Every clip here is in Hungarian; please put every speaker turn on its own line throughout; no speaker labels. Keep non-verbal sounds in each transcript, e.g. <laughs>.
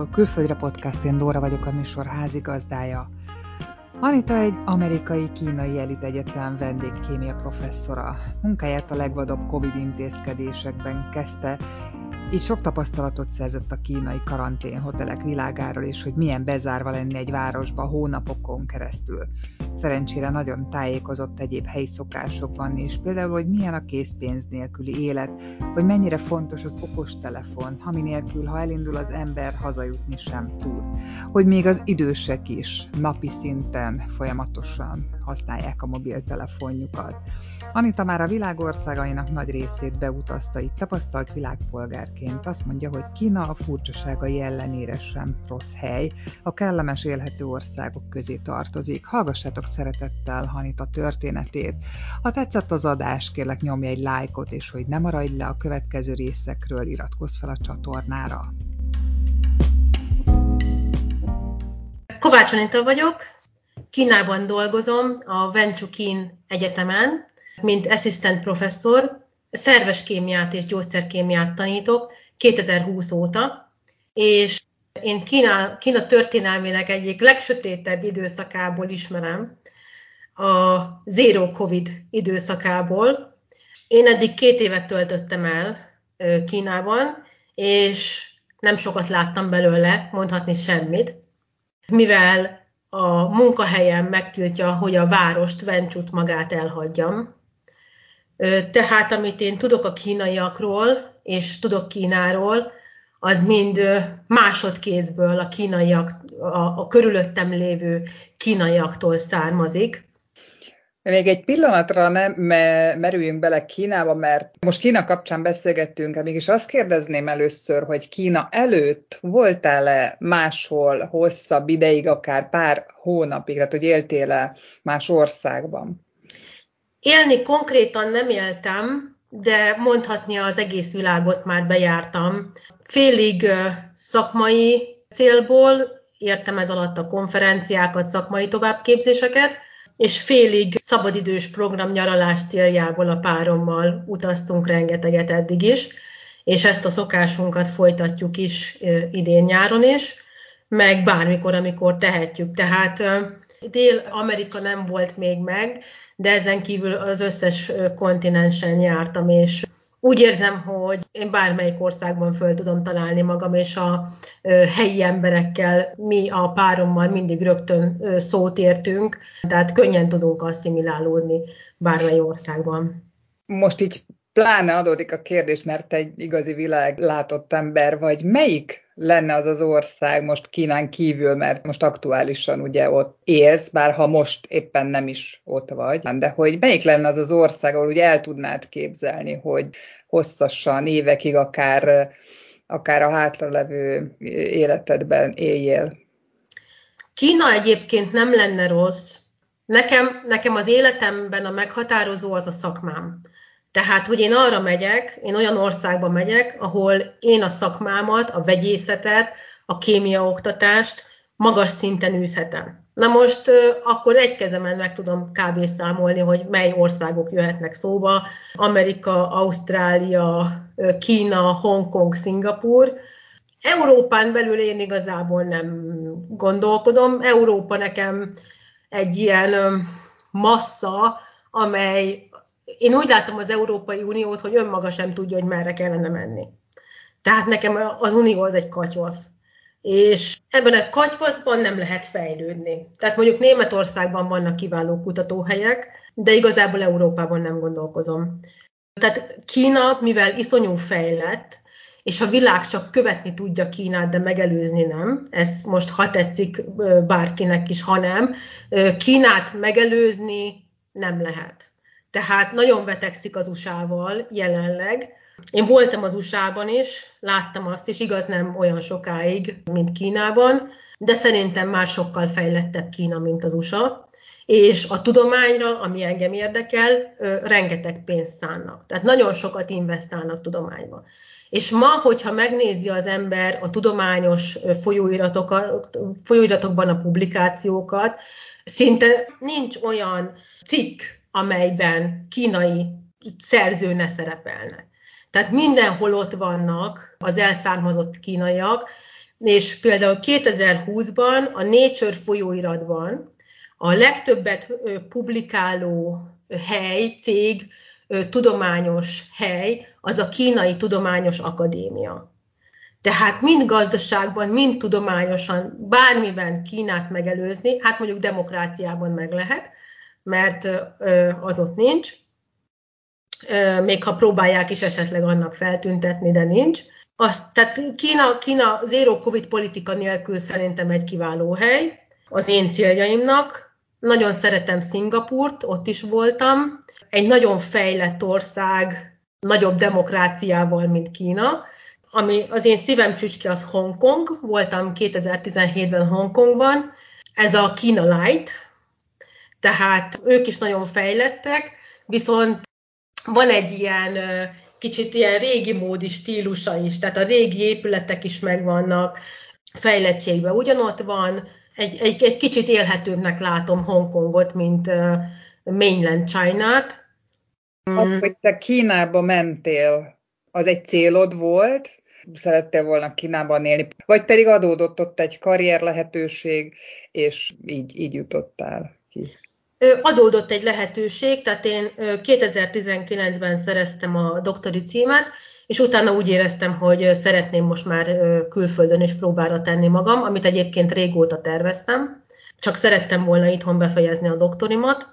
Külföldről külföldre podcast, én Dóra vagyok a műsor házigazdája. Anita egy amerikai-kínai elit egyetem vendégkémia professzora. Munkáját a legvadabb Covid intézkedésekben kezdte, így sok tapasztalatot szerzett a kínai karanténhotelek világáról is, hogy milyen bezárva lenni egy városba hónapokon keresztül. Szerencsére nagyon tájékozott egyéb helyi szokásokban is, például, hogy milyen a készpénz nélküli élet, hogy mennyire fontos az okostelefon, ami nélkül, ha elindul az ember, hazajutni sem tud. Hogy még az idősek is napi szinten folyamatosan használják a mobiltelefonjukat. Anita már a világ országainak nagy részét beutazta, így tapasztalt világpolgárként azt mondja, hogy Kína a furcsaságai ellenére sem rossz hely, a kellemes élhető országok közé tartozik. Hallgassátok szeretettel Hanita történetét. Ha tetszett az adás, kérlek nyomj egy lájkot, és hogy ne maradj le a következő részekről, iratkozz fel a csatornára.
Kovács Anita vagyok, Kínában dolgozom, a Venchukin Egyetemen, mint assistant professzor, szerves kémiát és gyógyszerkémiát tanítok 2020 óta, és én Kína, Kína történelmének egyik legsötétebb időszakából ismerem, a Zero Covid időszakából. Én eddig két évet töltöttem el Kínában, és nem sokat láttam belőle, mondhatni semmit, mivel a munkahelyem megtiltja, hogy a várost, Vencsut magát elhagyjam. Tehát amit én tudok a kínaiakról, és tudok Kínáról, az mind másodkézből a kínaiak, a, a körülöttem lévő kínaiaktól származik.
Még egy pillanatra nem merüljünk bele Kínába, mert most Kína kapcsán beszélgettünk, mégis azt kérdezném először, hogy Kína előtt voltál-e máshol hosszabb ideig, akár pár hónapig, tehát hogy éltél-e más országban?
Élni konkrétan nem éltem, de mondhatni az egész világot már bejártam. Félig szakmai célból értem ez alatt a konferenciákat, szakmai továbbképzéseket, és félig szabadidős program nyaralás céljából a párommal utaztunk rengeteget eddig is, és ezt a szokásunkat folytatjuk is idén-nyáron is, meg bármikor, amikor tehetjük. Tehát Dél-Amerika nem volt még meg, de ezen kívül az összes kontinensen jártam, és úgy érzem, hogy én bármelyik országban föl tudom találni magam, és a helyi emberekkel, mi a párommal mindig rögtön szót értünk, tehát könnyen tudunk asszimilálódni bármely országban.
Most így pláne adódik a kérdés, mert egy igazi világ látott ember vagy. Melyik lenne az az ország most Kínán kívül, mert most aktuálisan ugye ott élsz, bár ha most éppen nem is ott vagy, de hogy melyik lenne az az ország, ahol ugye el tudnád képzelni, hogy hosszasan, évekig akár, akár a hátralevő életedben éljél?
Kína egyébként nem lenne rossz. Nekem, nekem az életemben a meghatározó az a szakmám. Tehát, hogy én arra megyek, én olyan országba megyek, ahol én a szakmámat, a vegyészetet, a kémia oktatást magas szinten űzhetem. Na most akkor egy kezemen meg tudom kb. számolni, hogy mely országok jöhetnek szóba. Amerika, Ausztrália, Kína, Hongkong, Szingapur. Európán belül én igazából nem gondolkodom. Európa nekem egy ilyen massza, amely én úgy látom az Európai Uniót, hogy önmaga sem tudja, hogy merre kellene menni. Tehát nekem az Unió az egy katyvasz. És ebben a katyvaszban nem lehet fejlődni. Tehát mondjuk Németországban vannak kiváló kutatóhelyek, de igazából Európában nem gondolkozom. Tehát Kína, mivel iszonyú fejlett, és a világ csak követni tudja Kínát, de megelőzni nem, ez most ha tetszik bárkinek is, ha nem, Kínát megelőzni nem lehet. Tehát nagyon betegszik az USA-val jelenleg. Én voltam az USA-ban is, láttam azt is, igaz nem olyan sokáig, mint Kínában, de szerintem már sokkal fejlettebb Kína, mint az USA és a tudományra, ami engem érdekel, rengeteg pénzt szánnak. Tehát nagyon sokat investálnak tudományba. És ma, hogyha megnézi az ember a tudományos folyóiratokban a publikációkat, szinte nincs olyan cikk, amelyben kínai szerző ne szerepelne. Tehát mindenhol ott vannak az elszármazott kínaiak, és például 2020-ban a Nature folyóiratban a legtöbbet publikáló hely, cég, tudományos hely az a Kínai Tudományos Akadémia. Tehát mind gazdaságban, mind tudományosan, bármiben Kínát megelőzni, hát mondjuk demokráciában meg lehet, mert az ott nincs, még ha próbálják is esetleg annak feltüntetni, de nincs. Azt, tehát Kína, Kína zero covid politika nélkül szerintem egy kiváló hely az én céljaimnak. Nagyon szeretem Szingapurt, ott is voltam. Egy nagyon fejlett ország, nagyobb demokráciával, mint Kína. Ami az én szívem csücske, az Hongkong. Voltam 2017-ben Hongkongban. Ez a Kína Light, tehát ők is nagyon fejlettek, viszont van egy ilyen kicsit ilyen régi módi stílusa is, tehát a régi épületek is megvannak, fejlettségben ugyanott van, egy, egy, egy kicsit élhetőbbnek látom Hongkongot, mint uh, mainland China-t.
Az, hogy te Kínába mentél, az egy célod volt? Szerettél volna Kínában élni? Vagy pedig adódott ott egy karrier lehetőség, és így, így jutottál ki?
Adódott egy lehetőség, tehát én 2019-ben szereztem a doktori címet, és utána úgy éreztem, hogy szeretném most már külföldön is próbára tenni magam, amit egyébként régóta terveztem, csak szerettem volna itthon befejezni a doktorimat.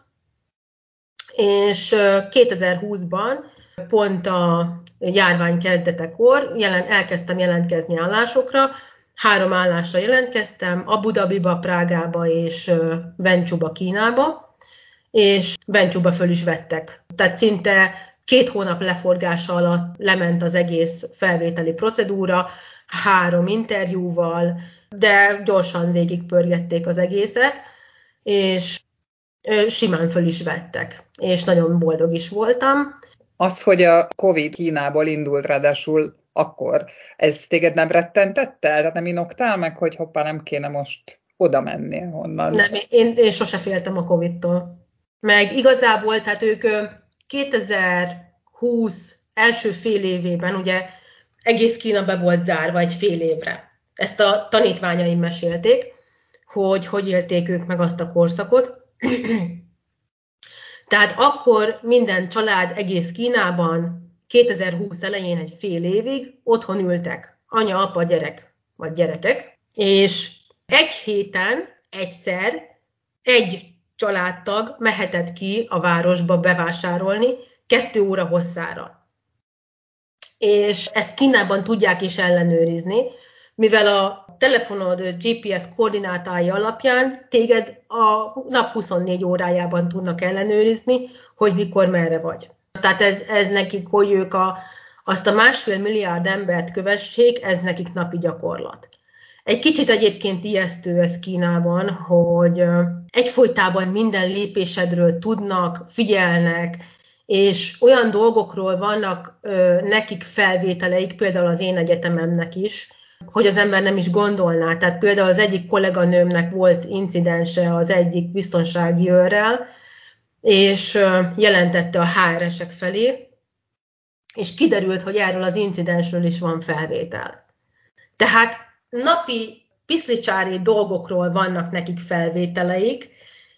És 2020-ban pont a járvány kezdetekor jelen, elkezdtem jelentkezni állásokra, három állásra jelentkeztem, Abu Dhabiba, Prágába és Vencsuba, Kínába, és Bencsúba föl is vettek. Tehát szinte két hónap leforgása alatt lement az egész felvételi procedúra, három interjúval, de gyorsan végigpörgették az egészet, és simán föl is vettek, és nagyon boldog is voltam.
Az, hogy a Covid Kínából indult ráadásul akkor, ez téged nem rettentette? Tehát nem inoktál meg, hogy hoppá, nem kéne most oda menni honnan?
Nem, én, én sose féltem a Covid-tól. Meg igazából, tehát ők 2020 első fél évében, ugye egész Kína be volt zárva egy fél évre. Ezt a tanítványaim mesélték, hogy hogy élték ők meg azt a korszakot. <clears throat> Tehát akkor minden család egész Kínában 2020 elején egy fél évig otthon ültek, anya, apa, gyerek, vagy gyerekek, és egy héten egyszer egy családtag mehetett ki a városba bevásárolni kettő óra hosszára. És ezt Kínában tudják is ellenőrizni, mivel a telefonod GPS koordinátái alapján téged a nap 24 órájában tudnak ellenőrizni, hogy mikor merre vagy. Tehát ez, ez nekik, hogy ők a, azt a másfél milliárd embert kövessék, ez nekik napi gyakorlat. Egy kicsit egyébként ijesztő ez Kínában, hogy egyfolytában minden lépésedről tudnak, figyelnek, és olyan dolgokról vannak nekik felvételeik, például az én egyetememnek is, hogy az ember nem is gondolná. Tehát például az egyik kolléganőmnek volt incidense az egyik biztonsági őrrel, és jelentette a HR-esek felé, és kiderült, hogy erről az incidensről is van felvétel. Tehát napi piszlicsári dolgokról vannak nekik felvételeik,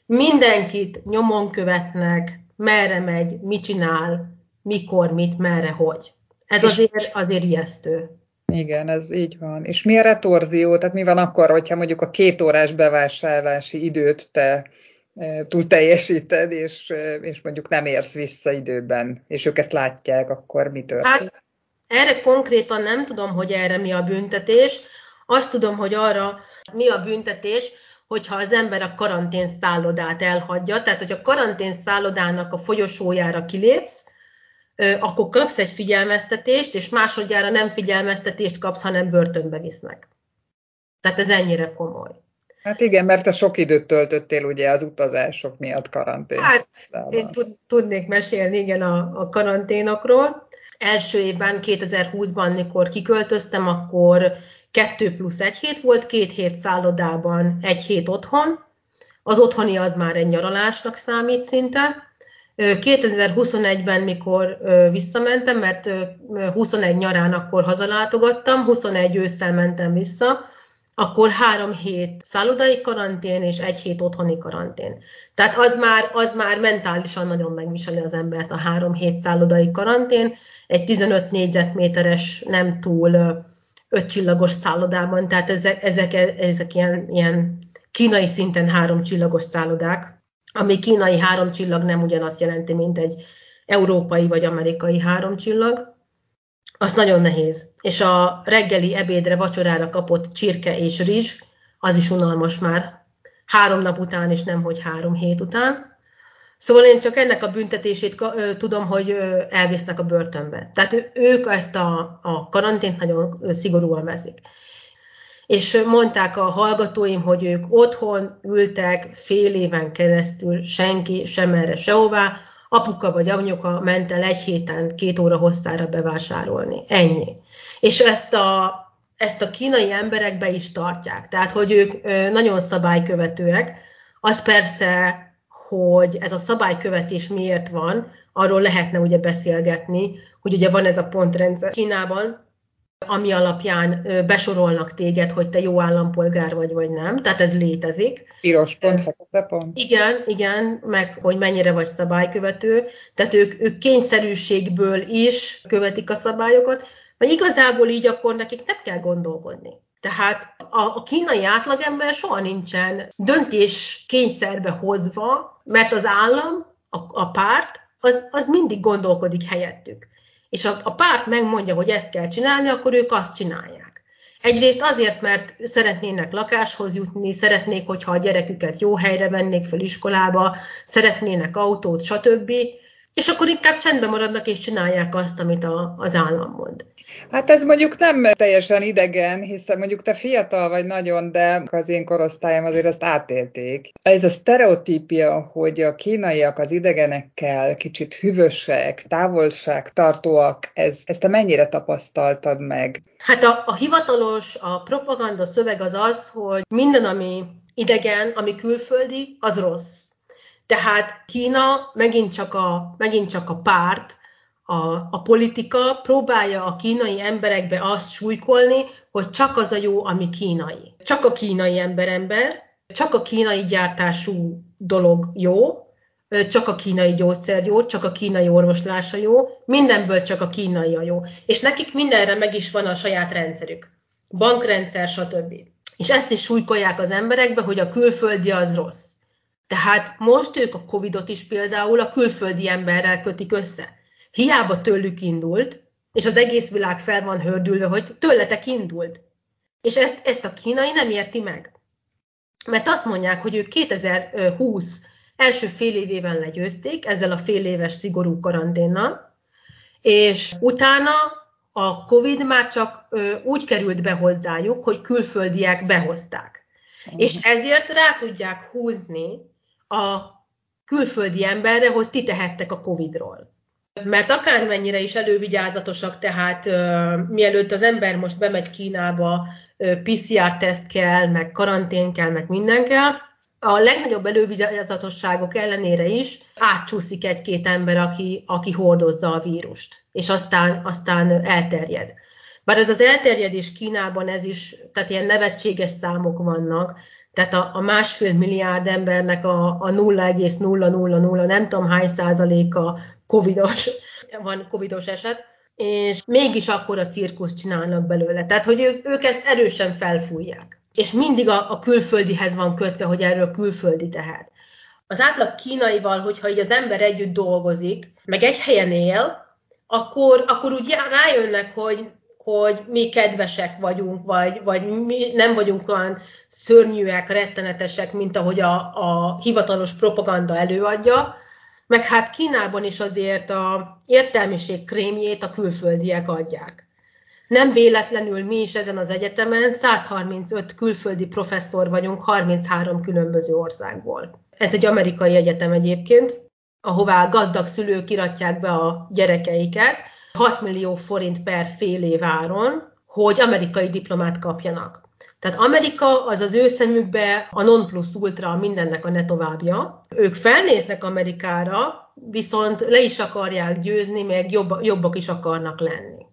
mindenkit nyomon követnek, merre megy, mit csinál, mikor, mit, merre, hogy. Ez azért, azért ijesztő.
Igen, ez így van. És mi a retorzió? Tehát mi van akkor, hogyha mondjuk a két órás bevásárlási időt te e, túl teljesíted, és, e, és mondjuk nem érsz vissza időben, és ők ezt látják, akkor mi történik? Hát
erre konkrétan nem tudom, hogy erre mi a büntetés. Azt tudom, hogy arra mi a büntetés, hogyha az ember a karantén szállodát elhagyja, tehát hogy a karantén szállodának a folyosójára kilépsz, akkor kapsz egy figyelmeztetést, és másodjára nem figyelmeztetést kapsz, hanem börtönbe visznek. Tehát ez ennyire komoly.
Hát igen, mert a sok időt töltöttél ugye az utazások miatt karantén.
Hát én tudnék mesélni igen a, a karanténokról. Első évben, 2020-ban, mikor kiköltöztem, akkor kettő plusz egy hét volt, két hét szállodában, egy hét otthon. Az otthoni az már egy nyaralásnak számít szinte. 2021-ben, mikor visszamentem, mert 21 nyarán akkor hazalátogattam, 21 ősszel mentem vissza, akkor három hét szállodai karantén és egy hét otthoni karantén. Tehát az már, az már mentálisan nagyon megviseli az embert a három hét szállodai karantén, egy 15 négyzetméteres, nem túl ötcsillagos szállodában, tehát ezek, ezek, ezek ilyen, ilyen kínai szinten három csillagos szállodák, ami kínai három csillag nem ugyanazt jelenti, mint egy európai vagy amerikai három csillag, az nagyon nehéz. És a reggeli ebédre, vacsorára kapott csirke és rizs, az is unalmas már. Három nap után, és nem, hogy három hét után. Szóval én csak ennek a büntetését tudom, hogy elvisznek a börtönbe. Tehát ők ezt a, a karantént nagyon szigorúan veszik. És mondták a hallgatóim, hogy ők otthon ültek fél éven keresztül, senki sem erre sehová, apuka vagy anyuka ment el egy héten két óra hosszára bevásárolni. Ennyi. És ezt a, ezt a kínai emberek be is tartják. Tehát, hogy ők nagyon szabálykövetőek, az persze, hogy ez a szabálykövetés miért van, arról lehetne ugye beszélgetni, hogy ugye van ez a pontrendszer Kínában, ami alapján besorolnak téged, hogy te jó állampolgár vagy, vagy nem. Tehát ez létezik.
Piros pont, fekete pont.
Igen, igen, meg hogy mennyire vagy szabálykövető. Tehát ők, ők kényszerűségből is követik a szabályokat, vagy igazából így akkor nekik nem kell gondolkodni. Tehát a, a kínai átlagember soha nincsen döntés kényszerbe hozva, mert az állam, a, a párt, az, az mindig gondolkodik helyettük és a, a párt megmondja, hogy ezt kell csinálni, akkor ők azt csinálják. Egyrészt azért, mert szeretnének lakáshoz jutni, szeretnék, hogyha a gyereküket jó helyre vennék fel iskolába, szeretnének autót, stb. És akkor inkább csendben maradnak és csinálják azt, amit a, az állam mond.
Hát ez mondjuk nem teljesen idegen, hiszen mondjuk te fiatal vagy nagyon, de az én korosztályom azért ezt átélték. Ez a sztereotípia, hogy a kínaiak az idegenekkel kicsit hűvösek, távolságtartóak, ez, ezt te mennyire tapasztaltad meg?
Hát a, a hivatalos, a propaganda szöveg az az, hogy minden, ami idegen, ami külföldi, az rossz. Tehát Kína megint csak a, megint csak a párt, a, a politika próbálja a kínai emberekbe azt súlykolni, hogy csak az a jó, ami kínai. Csak a kínai ember ember, csak a kínai gyártású dolog jó, csak a kínai gyógyszer jó, csak a kínai orvoslása jó, mindenből csak a kínai a jó. És nekik mindenre meg is van a saját rendszerük. Bankrendszer, stb. És ezt is súlykolják az emberekbe, hogy a külföldi az rossz. Tehát most ők a Covidot is például a külföldi emberrel kötik össze. Hiába tőlük indult, és az egész világ fel van hördülve, hogy tőletek indult. És ezt, ezt a kínai nem érti meg. Mert azt mondják, hogy ők 2020 első fél évében legyőzték, ezzel a fél éves szigorú karanténnal, és utána a COVID már csak ö, úgy került be hozzájuk, hogy külföldiek behozták. És ezért rá tudják húzni a külföldi emberre, hogy ti tehettek a COVID-ról mert akármennyire is elővigyázatosak, tehát mielőtt az ember most bemegy Kínába, PCR-teszt kell, meg karantén kell, meg minden kell, a legnagyobb elővigyázatosságok ellenére is átcsúszik egy-két ember, aki, aki hordozza a vírust, és aztán, aztán elterjed. Bár ez az elterjedés Kínában ez is, tehát ilyen nevetséges számok vannak, tehát a, a másfél milliárd embernek a, a 0,000 nem tudom hány százaléka covidos, <laughs> van covidos eset, és mégis akkor a cirkusz csinálnak belőle. Tehát, hogy ők, ők ezt erősen felfújják. És mindig a, a külföldihez van kötve, hogy erről külföldi tehet. Az átlag kínaival, hogyha így az ember együtt dolgozik, meg egy helyen él, akkor, akkor úgy rájönnek, hogy, hogy mi kedvesek vagyunk, vagy, vagy mi nem vagyunk olyan szörnyűek, rettenetesek, mint ahogy a, a hivatalos propaganda előadja, meg hát Kínában is azért a értelmiség krémjét a külföldiek adják. Nem véletlenül mi is ezen az egyetemen 135 külföldi professzor vagyunk 33 különböző országból. Ez egy amerikai egyetem egyébként, ahová gazdag szülők iratják be a gyerekeiket, 6 millió forint per fél év áron, hogy amerikai diplomát kapjanak. Tehát Amerika az az ő szemükbe a non plus ultra mindennek a ne továbbja. Ők felnéznek Amerikára, viszont le is akarják győzni, meg jobb, jobbak is akarnak lenni.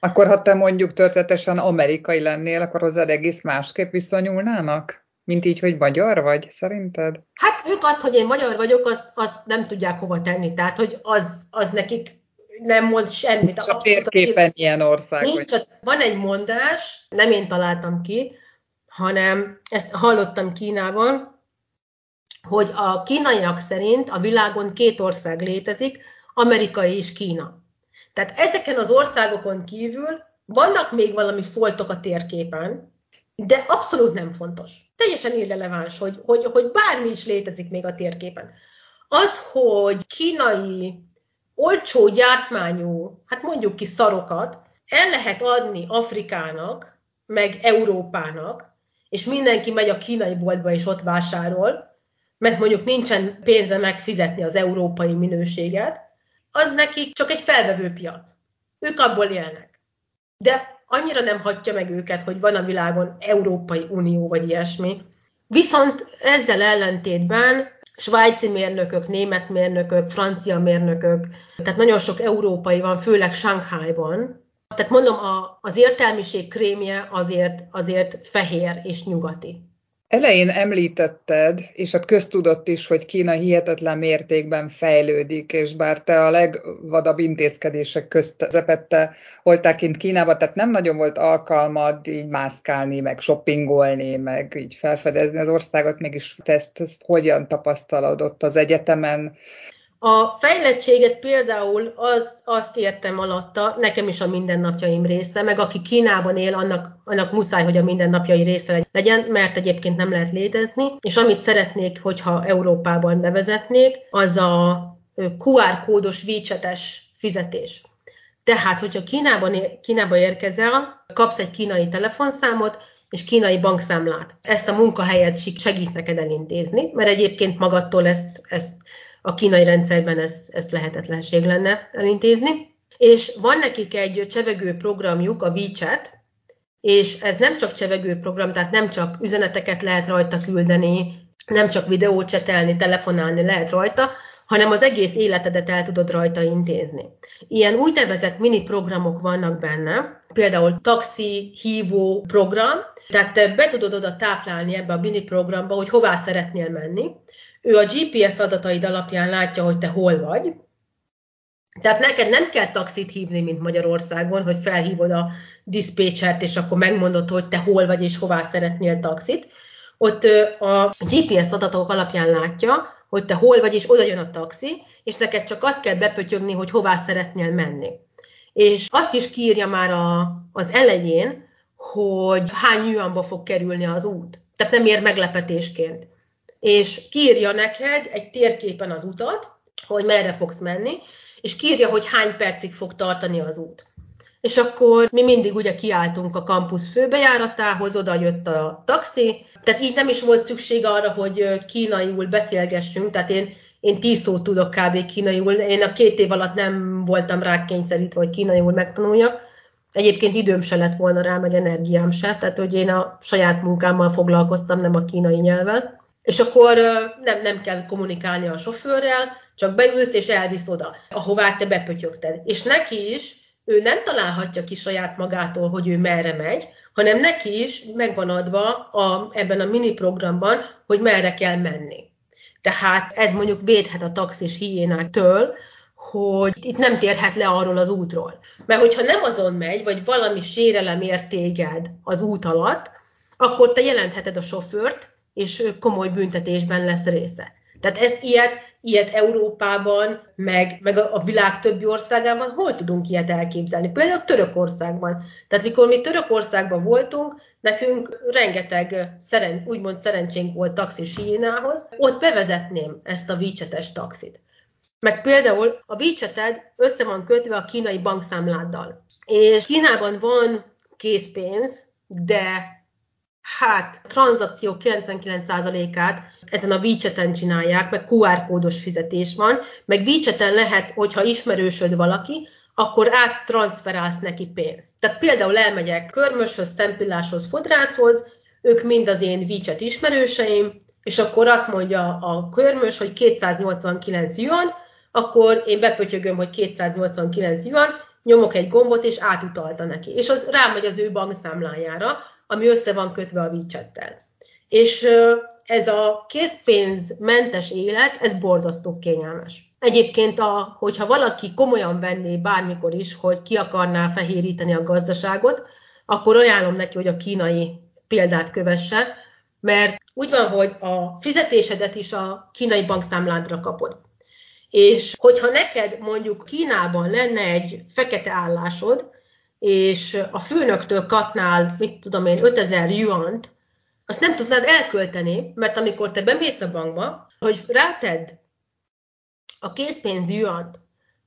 Akkor ha te mondjuk történetesen amerikai lennél, akkor hozzád egész másképp viszonyulnának? Mint így, hogy magyar vagy, szerinted?
Hát ők azt, hogy én magyar vagyok, azt, azt nem tudják hova tenni. Tehát, hogy az, az nekik nem mond semmit.
Csak térképen ilyen ország.
Nincs, vagy. van egy mondás, nem én találtam ki, hanem ezt hallottam Kínában, hogy a kínaiak szerint a világon két ország létezik, Amerika és Kína. Tehát ezeken az országokon kívül vannak még valami foltok a térképen, de abszolút nem fontos. Teljesen irreleváns, hogy, hogy, hogy bármi is létezik még a térképen. Az, hogy kínai olcsó gyártmányú, hát mondjuk ki szarokat el lehet adni Afrikának, meg Európának, és mindenki megy a kínai boltba és ott vásárol, mert mondjuk nincsen pénze megfizetni az európai minőséget, az nekik csak egy felvevő piac. Ők abból élnek. De annyira nem hagyja meg őket, hogy van a világon Európai Unió vagy ilyesmi. Viszont ezzel ellentétben svájci mérnökök, német mérnökök, francia mérnökök, tehát nagyon sok európai van, főleg Shanghai-ban. Tehát mondom, a, az értelmiség krémje azért, azért fehér és nyugati.
Elején említetted, és hát köztudott is, hogy Kína hihetetlen mértékben fejlődik, és bár te a legvadabb intézkedések közt zepette voltál kint Kínába, tehát nem nagyon volt alkalmad így mászkálni, meg shoppingolni, meg így felfedezni az országot, mégis te ezt, ezt hogyan tapasztalod ott az egyetemen,
a fejlettséget például az, azt értem alatta, nekem is a mindennapjaim része, meg aki Kínában él, annak, annak muszáj, hogy a mindennapjai része legyen, mert egyébként nem lehet létezni. És amit szeretnék, hogyha Európában bevezetnék, az a QR kódos vícsetes fizetés. Tehát, hogyha Kínában, Kínába érkezel, kapsz egy kínai telefonszámot, és kínai bankszámlát. Ezt a munkahelyet segít neked elintézni, mert egyébként magadtól ezt, ezt a kínai rendszerben ez, ez lehetetlenség lenne elintézni. És van nekik egy csevegő programjuk, a WeChat, és ez nem csak csevegő program, tehát nem csak üzeneteket lehet rajta küldeni, nem csak videót csetelni, telefonálni lehet rajta, hanem az egész életedet el tudod rajta intézni. Ilyen úgynevezett mini programok vannak benne, például taxi hívó program, tehát te be tudod oda táplálni ebbe a mini programba, hogy hová szeretnél menni, ő a GPS adataid alapján látja, hogy te hol vagy. Tehát neked nem kell taxit hívni, mint Magyarországon, hogy felhívod a diszpécsert, és akkor megmondod, hogy te hol vagy, és hová szeretnél taxit. Ott a GPS adatok alapján látja, hogy te hol vagy, és oda jön a taxi, és neked csak azt kell bepötyögni, hogy hová szeretnél menni. És azt is kiírja már a, az elején, hogy hány yuanba fog kerülni az út. Tehát nem ér meglepetésként és kiírja neked egy térképen az utat, hogy merre fogsz menni, és kírja, hogy hány percig fog tartani az út. És akkor mi mindig ugye kiálltunk a kampusz főbejáratához, oda jött a taxi, tehát így nem is volt szükség arra, hogy kínaiul beszélgessünk, tehát én, én tíz szót tudok kb. kínaiul, én a két év alatt nem voltam rá kényszerítve, hogy kínaiul megtanuljak, Egyébként időm se lett volna rá, meg energiám se, tehát hogy én a saját munkámmal foglalkoztam, nem a kínai nyelvvel és akkor nem, nem kell kommunikálni a sofőrrel, csak beülsz és elvisz oda, ahová te bepötyögted. És neki is, ő nem találhatja ki saját magától, hogy ő merre megy, hanem neki is megvan adva a, ebben a mini programban, hogy merre kell menni. Tehát ez mondjuk védhet a taxis hiénáktől, hogy itt nem térhet le arról az útról. Mert hogyha nem azon megy, vagy valami sérelem ér téged az út alatt, akkor te jelentheted a sofőrt, és komoly büntetésben lesz része. Tehát ez ilyet, ilyet Európában, meg, meg a, világ többi országában hol tudunk ilyet elképzelni? Például Törökországban. Tehát mikor mi Törökországban voltunk, nekünk rengeteg szeren, úgymond szerencsénk volt taxis hiénához, ott bevezetném ezt a vícsetes taxit. Meg például a vícseted össze van kötve a kínai bankszámláddal. És Kínában van készpénz, de hát tranzakció 99%-át ezen a WeChat-en csinálják, meg QR kódos fizetés van, meg WeChat-en lehet, hogyha ismerősöd valaki, akkor áttranszferálsz neki pénzt. Tehát például elmegyek körmöshöz, szempilláshoz, fodrászhoz, ők mind az én WeChat ismerőseim, és akkor azt mondja a körmös, hogy 289 yuan, akkor én bepötyögöm, hogy 289 yuan, nyomok egy gombot, és átutalta neki. És az rámegy az ő bankszámlájára, ami össze van kötve a WeChat-tel. És ez a készpénzmentes élet, ez borzasztó kényelmes. Egyébként, a, hogyha valaki komolyan venné bármikor is, hogy ki akarná fehéríteni a gazdaságot, akkor ajánlom neki, hogy a kínai példát kövesse, mert úgy van, hogy a fizetésedet is a kínai bankszámládra kapod. És hogyha neked mondjuk Kínában lenne egy fekete állásod, és a főnöktől kapnál, mit tudom én, 5000 yuant, azt nem tudnád elkölteni, mert amikor te bemész a bankba, hogy ráted a készpénz yuant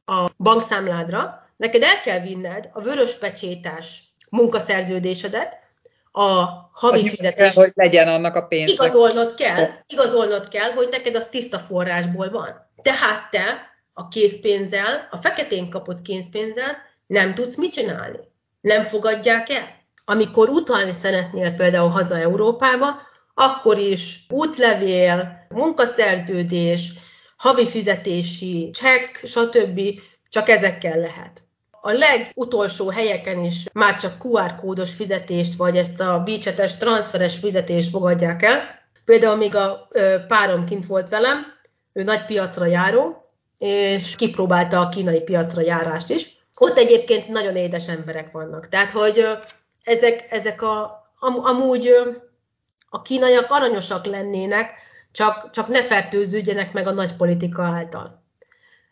a bankszámládra, neked el kell vinned a vörös pecsétás munkaszerződésedet, a havi fizetés.
hogy legyen annak a pénz.
Igazolnod kell, igazolnod kell, hogy neked az tiszta forrásból van. Tehát te a készpénzzel, a feketén kapott készpénzzel nem tudsz mit csinálni. Nem fogadják el. Amikor utalni szeretnél például haza Európába, akkor is útlevél, munkaszerződés, havi fizetési csekk, stb. csak ezekkel lehet. A legutolsó helyeken is már csak QR kódos fizetést, vagy ezt a bícsetes transferes fizetést fogadják el. Például még a párom kint volt velem, ő nagy piacra járó, és kipróbálta a kínai piacra járást is. Ott egyébként nagyon édes emberek vannak. Tehát, hogy ezek, ezek a, am, amúgy a kínaiak aranyosak lennének, csak, csak ne fertőződjenek meg a nagy politika által.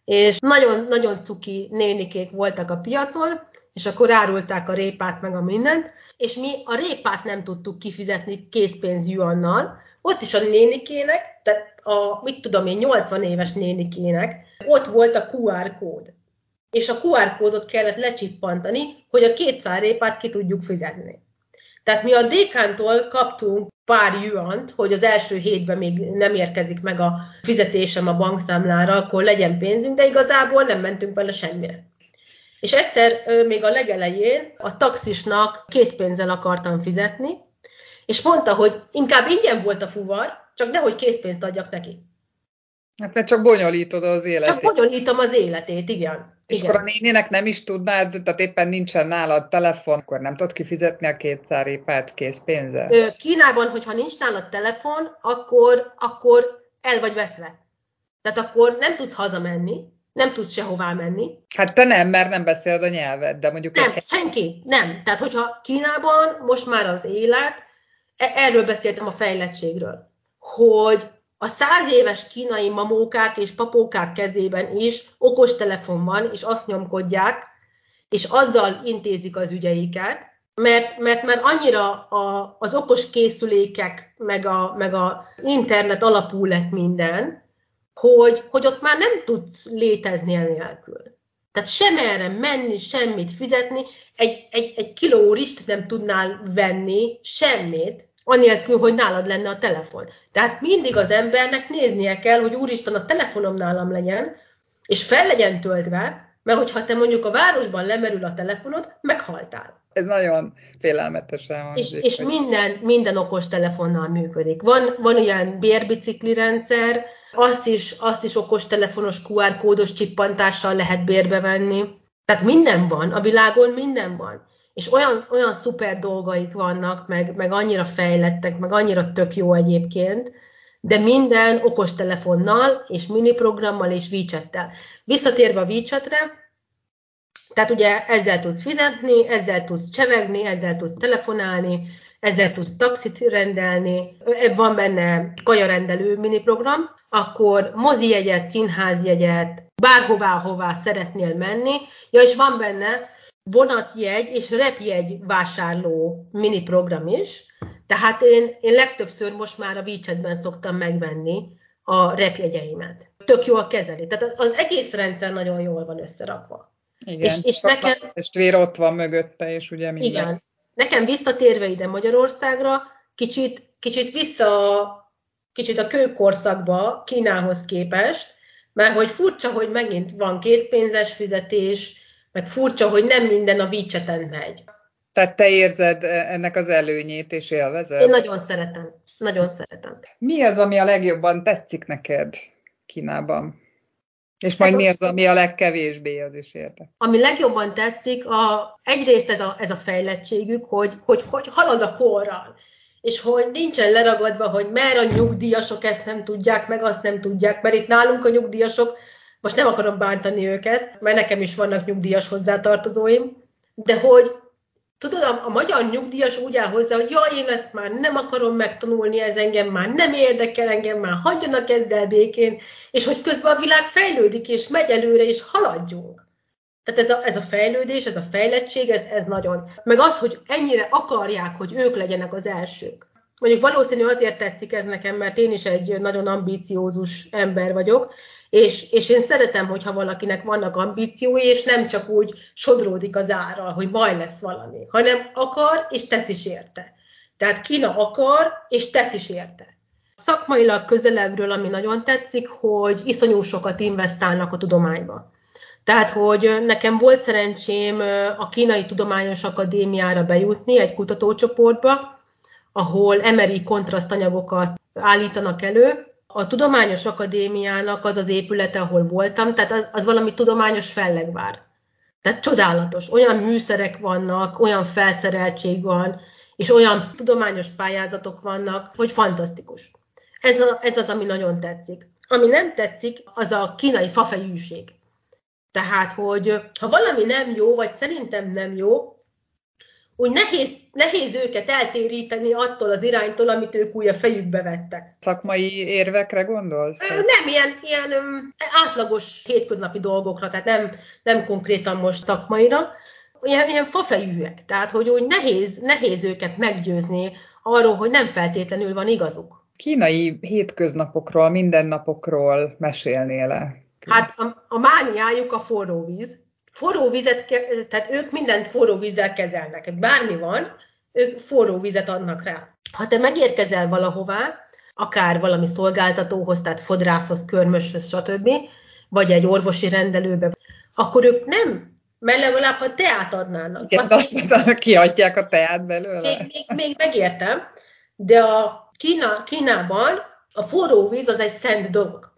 És nagyon-nagyon cuki nénikék voltak a piacon, és akkor árulták a répát meg a mindent, és mi a répát nem tudtuk kifizetni készpénz juannal, ott is a nénikének, tehát a, mit tudom én, 80 éves nénikének, ott volt a QR kód. És a QR kódot kellett lecsippantani, hogy a két répát ki tudjuk fizetni. Tehát mi a dékántól kaptunk pár juant, hogy az első hétben még nem érkezik meg a fizetésem a bankszámlára, akkor legyen pénzünk, de igazából nem mentünk vele semmire. És egyszer még a legelején a taxisnak készpénzzel akartam fizetni, és mondta, hogy inkább ingyen volt a fuvar, csak nehogy készpénzt adjak neki.
Hát mert csak bonyolítod az életét.
Csak bonyolítom az életét, igen.
És
igen.
akkor a nénének nem is tudnád, tehát éppen nincsen nálad telefon, akkor nem tudod kifizetni a két épát készpénzzel?
Kínában, hogyha nincs nálad telefon, akkor, akkor el vagy veszve. Tehát akkor nem tudsz hazamenni, nem tudsz sehová menni.
Hát te nem, mert nem beszéled a nyelvet, de mondjuk...
Nem, egy... senki, nem. Tehát hogyha Kínában most már az élet, e- erről beszéltem a fejlettségről, hogy a száz éves kínai mamókák és papókák kezében is okostelefon van, és azt nyomkodják, és azzal intézik az ügyeiket, mert, mert már annyira a, az okos készülékek, meg a, meg a internet alapú lett minden, hogy, hogy ott már nem tudsz létezni nélkül. Tehát sem erre menni, semmit fizetni, egy, egy, egy kiló rist nem tudnál venni, semmit, anélkül, hogy nálad lenne a telefon. Tehát mindig az embernek néznie kell, hogy úristen, a telefonom nálam legyen, és fel legyen töltve, mert hogyha te mondjuk a városban lemerül a telefonod, meghaltál.
Ez nagyon félelmetes
És, és minden, minden okos telefonnal működik. Van, van ilyen bérbicikli rendszer, azt is, azt is okos telefonos QR kódos csippantással lehet bérbe venni. Tehát minden van, a világon minden van és olyan, olyan szuper dolgaik vannak, meg, meg annyira fejlettek, meg annyira tök jó egyébként, de minden okostelefonnal, és miniprogrammal, és WeChat-tel. Visszatérve a WeChat-re, tehát ugye ezzel tudsz fizetni, ezzel tudsz csevegni, ezzel tudsz telefonálni, ezzel tudsz taxit rendelni, van benne kajarendelő miniprogram, akkor mozi jegyet, színház jegyet, bárhová, hová szeretnél menni, ja, és van benne vonatjegy és repjegy vásárló mini program is, tehát én, én legtöbbször most már a WeChat-ben szoktam megvenni a repjegyeimet. Tök jól kezeli. Tehát az egész rendszer nagyon jól van összerakva.
Igen, és, és nekem, testvér ott van mögötte, és ugye minden.
Igen. Nekem visszatérve ide Magyarországra, kicsit, kicsit vissza kicsit a kőkorszakba Kínához képest, mert hogy furcsa, hogy megint van készpénzes fizetés, meg furcsa, hogy nem minden a WeChat-en megy.
Tehát te érzed ennek az előnyét, és élvezed?
Én nagyon szeretem. Nagyon szeretem.
Mi az, ami a legjobban tetszik neked Kínában? És majd mi az, ami a legkevésbé, az is érte.
Ami legjobban tetszik, a, egyrészt ez a, ez a fejlettségük, hogy, hogy, hogy halad a korral, és hogy nincsen leragadva, hogy mer a nyugdíjasok ezt nem tudják, meg azt nem tudják, mert itt nálunk a nyugdíjasok, most nem akarom bántani őket, mert nekem is vannak nyugdíjas hozzátartozóim, de hogy tudod, a, a magyar nyugdíjas úgy áll hozzá, hogy jaj, én ezt már nem akarom megtanulni, ez engem már nem érdekel, engem már hagyjanak ezzel békén, és hogy közben a világ fejlődik, és megy előre, és haladjunk. Tehát ez a, ez a fejlődés, ez a fejlettség, ez, ez nagyon. Meg az, hogy ennyire akarják, hogy ők legyenek az elsők. Mondjuk valószínű azért tetszik ez nekem, mert én is egy nagyon ambíciózus ember vagyok, és, és én szeretem, hogyha valakinek vannak ambíciói, és nem csak úgy sodródik az árral, hogy majd lesz valami, hanem akar, és tesz is érte. Tehát Kína akar, és tesz is érte. Szakmailag közelebbről, ami nagyon tetszik, hogy iszonyú sokat investálnak a tudományba. Tehát, hogy nekem volt szerencsém a Kínai Tudományos Akadémiára bejutni egy kutatócsoportba, ahol emeri kontrasztanyagokat állítanak elő. A Tudományos Akadémiának az az épülete, ahol voltam, tehát az, az valami tudományos fellegvár. Tehát csodálatos. Olyan műszerek vannak, olyan felszereltség van, és olyan tudományos pályázatok vannak, hogy fantasztikus. Ez, a, ez az, ami nagyon tetszik. Ami nem tetszik, az a kínai fafejűség. Tehát, hogy ha valami nem jó, vagy szerintem nem jó, úgy nehéz, nehéz őket eltéríteni attól az iránytól, amit ők úgy a fejükbe vettek.
Szakmai érvekre gondolsz?
Nem, ilyen, ilyen átlagos hétköznapi dolgokra, tehát nem, nem konkrétan most szakmaira, ilyen, ilyen fafejűek, tehát hogy úgy nehéz, nehéz őket meggyőzni arról, hogy nem feltétlenül van igazuk.
Kínai hétköznapokról, mindennapokról mesélnél-e?
Hát a, a mániájuk a forró víz. Forró vizet, tehát ők mindent forró vízzel kezelnek. Bármi van, ők forró vizet adnak rá. Ha te megérkezel valahová, akár valami szolgáltatóhoz, tehát fodrászhoz, körmöshöz, stb., vagy egy orvosi rendelőbe, akkor ők nem, mert legalább, ha teát adnának.
Igen, azt, azt kiadják a teát belőle.
Még, még, még megértem, de a Kína, Kínában a forró víz az egy szent dolog.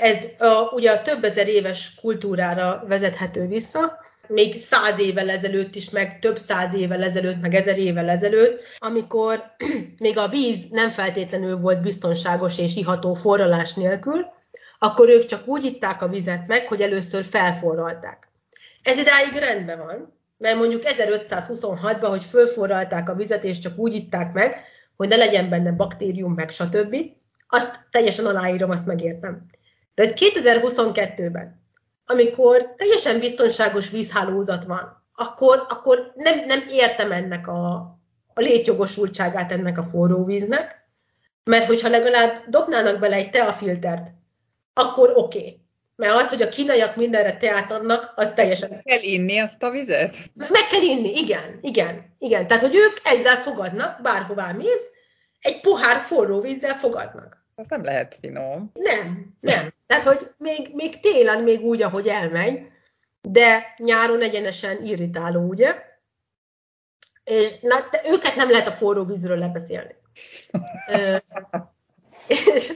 Ez a, ugye a több ezer éves kultúrára vezethető vissza, még száz évvel ezelőtt is, meg több száz évvel ezelőtt, meg ezer évvel ezelőtt, amikor <clears throat> még a víz nem feltétlenül volt biztonságos és iható forralás nélkül, akkor ők csak úgy itták a vizet meg, hogy először felforralták. Ez idáig rendben van, mert mondjuk 1526-ban, hogy fölforralták a vizet, és csak úgy itták meg, hogy ne legyen benne baktérium, meg stb., azt teljesen aláírom, azt megértem. De 2022-ben, amikor teljesen biztonságos vízhálózat van, akkor, akkor nem, nem értem ennek a, a létjogosultságát ennek a forró víznek, mert hogyha legalább dobnának bele egy teafiltert, akkor oké. Okay. Mert az, hogy a kínaiak mindenre teát adnak, az teljesen...
Meg kell inni azt a vizet?
Meg kell inni, igen, igen, igen. Tehát, hogy ők ezzel fogadnak, bárhová mész, egy pohár forró vízzel fogadnak.
Az nem lehet finom.
Nem, nem. Tehát, hogy még, még télen még úgy, ahogy elmegy, de nyáron egyenesen irritáló, ugye? És na, de őket nem lehet a forró vízről lebeszélni. Ö, és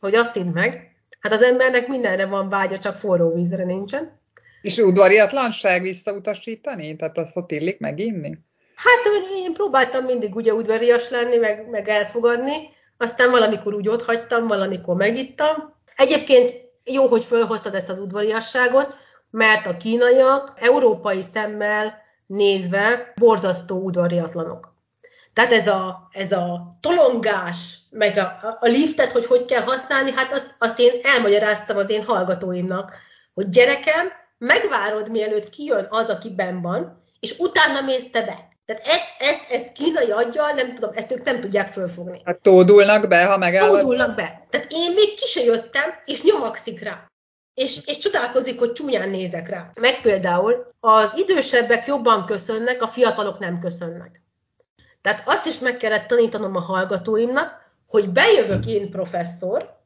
hogy azt idd meg, hát az embernek mindenre van vágya, csak forró vízre nincsen.
És udvariatlanság visszautasítani? Tehát azt ott illik meginni?
Hát én próbáltam mindig ugye udvarias lenni, meg, meg elfogadni, aztán valamikor úgy ott hagytam, valamikor megittam. Egyébként jó, hogy fölhoztad ezt az udvariasságot, mert a kínaiak európai szemmel nézve borzasztó udvariatlanok. Tehát ez a, ez a tolongás, meg a, a liftet, hogy hogy kell használni, hát azt, azt én elmagyaráztam az én hallgatóimnak, hogy gyerekem, megvárod, mielőtt kijön az, aki benn van, és utána mész te be. Tehát ezt, ezt, ezt kínai aggyal, nem tudom, ezt ők nem tudják fölfogni.
Hát tódulnak be, ha megállod?
Tódulnak be. Tehát én még ki se jöttem, és nyomakszik rá. És, és csodálkozik, hogy csúnyán nézek rá. Meg például az idősebbek jobban köszönnek, a fiatalok nem köszönnek. Tehát azt is meg kellett tanítanom a hallgatóimnak, hogy bejövök én professzor,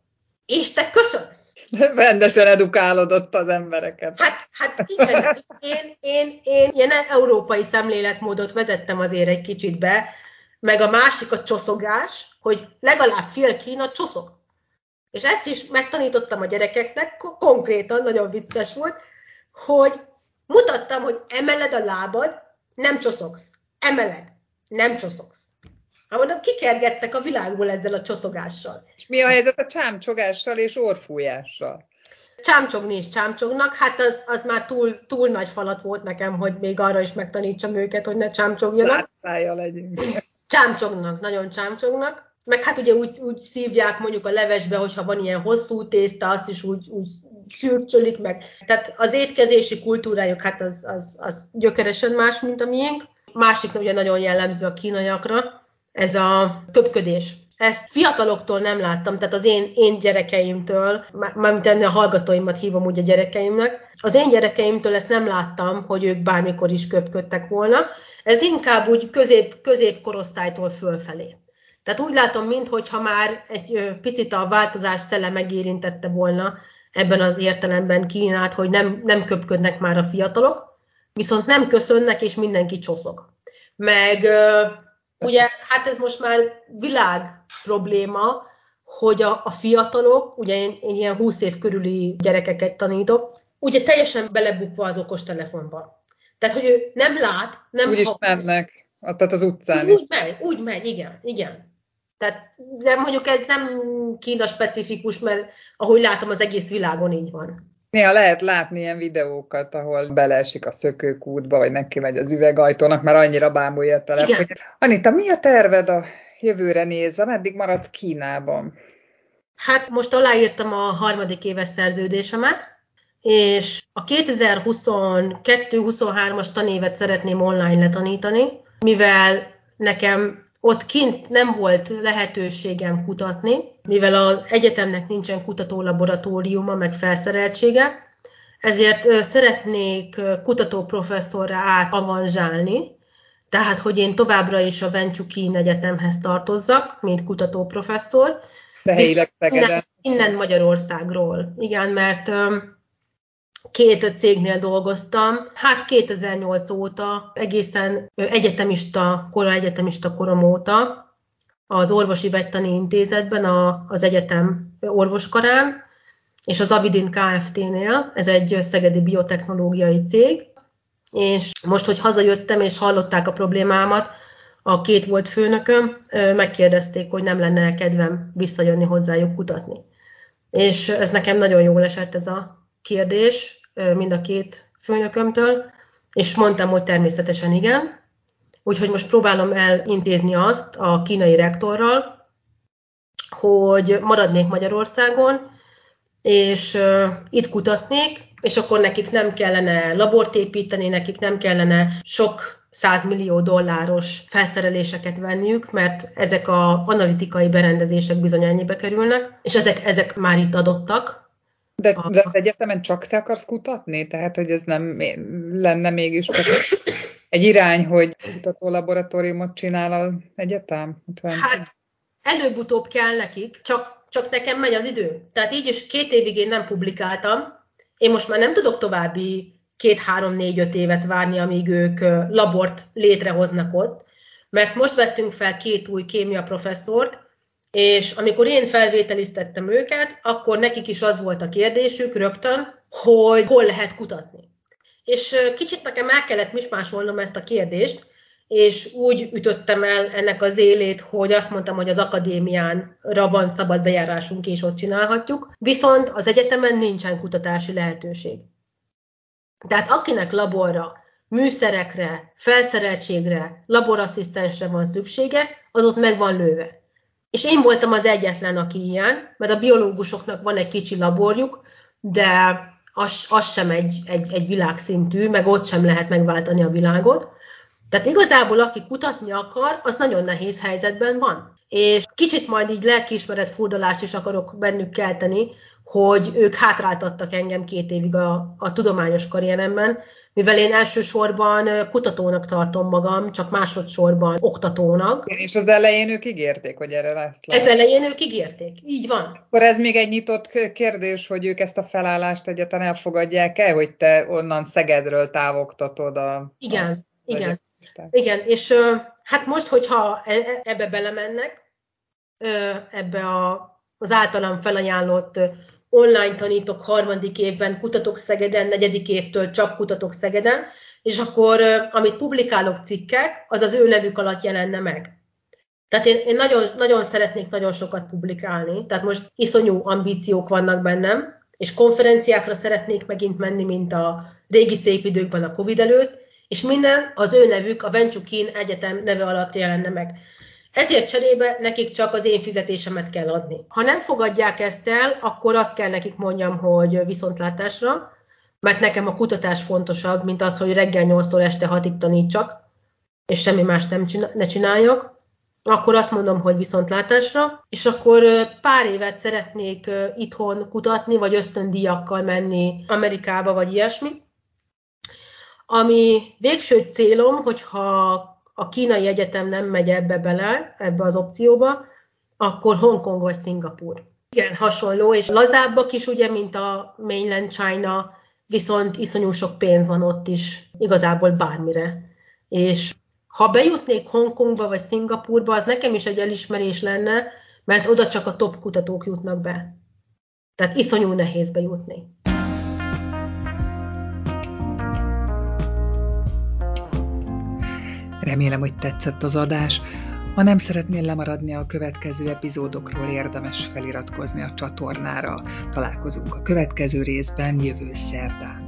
és te köszönsz.
Rendesen edukálodott az embereket.
Hát, hát igen, én, én, én ilyen európai szemléletmódot vezettem azért egy kicsit be, meg a másik a csoszogás, hogy legalább fél Kína csoszog. És ezt is megtanítottam a gyerekeknek, konkrétan, nagyon vicces volt, hogy mutattam, hogy emeled a lábad, nem csoszogsz. Emeled, nem csoszogsz. Hát mondom, kikergettek a világból ezzel a csoszogással.
És mi a helyzet a csámcsogással és orfújással?
Csámcsogni is csámcsognak, hát az, az már túl, túl nagy falat volt nekem, hogy még arra is megtanítsam őket, hogy ne csámcsogjanak.
Látszája legyünk.
Csámcsognak, nagyon csámcsognak. Meg hát ugye úgy, úgy szívják mondjuk a levesbe, hogyha van ilyen hosszú tészta, azt is úgy, úgy sürcsölik meg. Tehát az étkezési kultúrájuk hát az, az, az gyökeresen más, mint a miénk. Másik ugye nagyon jellemző a kínaiakra, ez a töpködés. Ezt fiataloktól nem láttam, tehát az én, én gyerekeimtől, mármint ennél a hallgatóimat hívom úgy a gyerekeimnek, az én gyerekeimtől ezt nem láttam, hogy ők bármikor is köpködtek volna. Ez inkább úgy közép, középkorosztálytól fölfelé. Tehát úgy látom, mintha már egy picit a változás szele megérintette volna ebben az értelemben Kínát, hogy nem, nem köpködnek már a fiatalok, viszont nem köszönnek, és mindenki csoszog. Meg ugye, hát ez most már világ probléma, hogy a, a fiatalok, ugye én, én ilyen 20 év körüli gyerekeket tanítok, ugye teljesen belebukva az okostelefonba. Tehát, hogy ő nem lát, nem
Úgy is mennek, tehát az utcán.
Úgy megy, úgy megy, igen, igen. Tehát, de mondjuk ez nem Kína specifikus, mert ahogy látom, az egész világon így van.
Néha lehet látni ilyen videókat, ahol beleesik a szökőkútba, vagy neki megy az üvegajtónak, mert annyira bámulja a telefon. Anita, mi a terved a jövőre nézve? Meddig maradsz Kínában?
Hát most aláírtam a harmadik éves szerződésemet, és a 2022-23-as tanévet szeretném online letanítani, mivel nekem ott kint nem volt lehetőségem kutatni, mivel az egyetemnek nincsen kutatólaboratóriuma, meg felszereltsége, ezért szeretnék kutatóprofesszorra átavanzsálni, tehát, hogy én továbbra is a Vencsukin Egyetemhez tartozzak, mint kutatóprofesszor.
De helyileg
innen, innen Magyarországról. Igen, mert két cégnél dolgoztam, hát 2008 óta, egészen egyetemista, kora egyetemista korom óta, az Orvosi Vegytani Intézetben, a, az egyetem orvoskarán, és az Avidin Kft-nél, ez egy szegedi biotechnológiai cég, és most, hogy hazajöttem, és hallották a problémámat, a két volt főnököm, megkérdezték, hogy nem lenne kedvem visszajönni hozzájuk kutatni. És ez nekem nagyon jól esett ez a kérdés, mind a két főnökömtől, és mondtam, hogy természetesen igen. Úgyhogy most próbálom elintézni azt a kínai rektorral, hogy maradnék Magyarországon, és itt kutatnék, és akkor nekik nem kellene labort építeni, nekik nem kellene sok százmillió dolláros felszereléseket venniük, mert ezek a analitikai berendezések bizony ennyibe kerülnek, és ezek, ezek már itt adottak,
de, de az egyetemen csak te akarsz kutatni? Tehát, hogy ez nem lenne mégis egy irány, hogy kutató laboratóriumot csinál az egyetem?
Hát előbb-utóbb kell nekik, csak, csak nekem megy az idő. Tehát így is két évig én nem publikáltam. Én most már nem tudok további két, három, négy, öt évet várni, amíg ők labort létrehoznak ott, mert most vettünk fel két új kémia professzort, és amikor én felvételiztettem őket, akkor nekik is az volt a kérdésük rögtön, hogy hol lehet kutatni. És kicsit nekem el kellett mismásolnom ezt a kérdést, és úgy ütöttem el ennek az élét, hogy azt mondtam, hogy az akadémiánra van szabad bejárásunk, és ott csinálhatjuk, viszont az egyetemen nincsen kutatási lehetőség. Tehát akinek laborra, műszerekre, felszereltségre, laborasszisztensre van szüksége, az ott meg van lőve. És én voltam az egyetlen, aki ilyen, mert a biológusoknak van egy kicsi laborjuk, de az, az sem egy, egy, egy világszintű, meg ott sem lehet megváltani a világot. Tehát igazából, aki kutatni akar, az nagyon nehéz helyzetben van. És kicsit majd így lelkiismeret furdalást is akarok bennük kelteni, hogy ők hátráltattak engem két évig a, a tudományos karrieremben, mivel én elsősorban kutatónak tartom magam, csak másodszorban oktatónak.
És az elején ők ígérték, hogy erre lesz.
Lehet. Ez elején ők ígérték, így van.
Akkor ez még egy nyitott kérdés, hogy ők ezt a felállást egyáltalán elfogadják el, hogy te onnan Szegedről távoktatod a...
Igen, a, igen. Igen, és hát most, hogyha e, e, ebbe belemennek, ebbe a az általam felajánlott online tanítok harmadik évben, kutatok Szegeden, negyedik évtől csak kutatok Szegeden, és akkor amit publikálok cikkek, az az ő nevük alatt jelenne meg. Tehát én, én nagyon, nagyon szeretnék nagyon sokat publikálni, tehát most iszonyú ambíciók vannak bennem, és konferenciákra szeretnék megint menni, mint a régi szép időkben a Covid előtt, és minden az ő nevük a Ventukin Egyetem neve alatt jelenne meg. Ezért cserébe nekik csak az én fizetésemet kell adni. Ha nem fogadják ezt el, akkor azt kell nekik mondjam, hogy viszontlátásra, mert nekem a kutatás fontosabb, mint az, hogy reggel 8-tól este 6-ig tanítsak, és semmi más nem csinál, ne csináljak akkor azt mondom, hogy viszontlátásra, és akkor pár évet szeretnék itthon kutatni, vagy ösztöndíjakkal menni Amerikába, vagy ilyesmi. Ami végső célom, hogyha a kínai egyetem nem megy ebbe bele, ebbe az opcióba, akkor Hongkong vagy Szingapur. Igen, hasonló, és lazábbak is, ugye, mint a mainland China, viszont iszonyú sok pénz van ott is, igazából bármire. És ha bejutnék Hongkongba vagy Szingapurba, az nekem is egy elismerés lenne, mert oda csak a top kutatók jutnak be. Tehát iszonyú nehéz bejutni.
Remélem, hogy tetszett az adás. Ha nem szeretnél lemaradni a következő epizódokról, érdemes feliratkozni a csatornára. Találkozunk a következő részben jövő szerdán.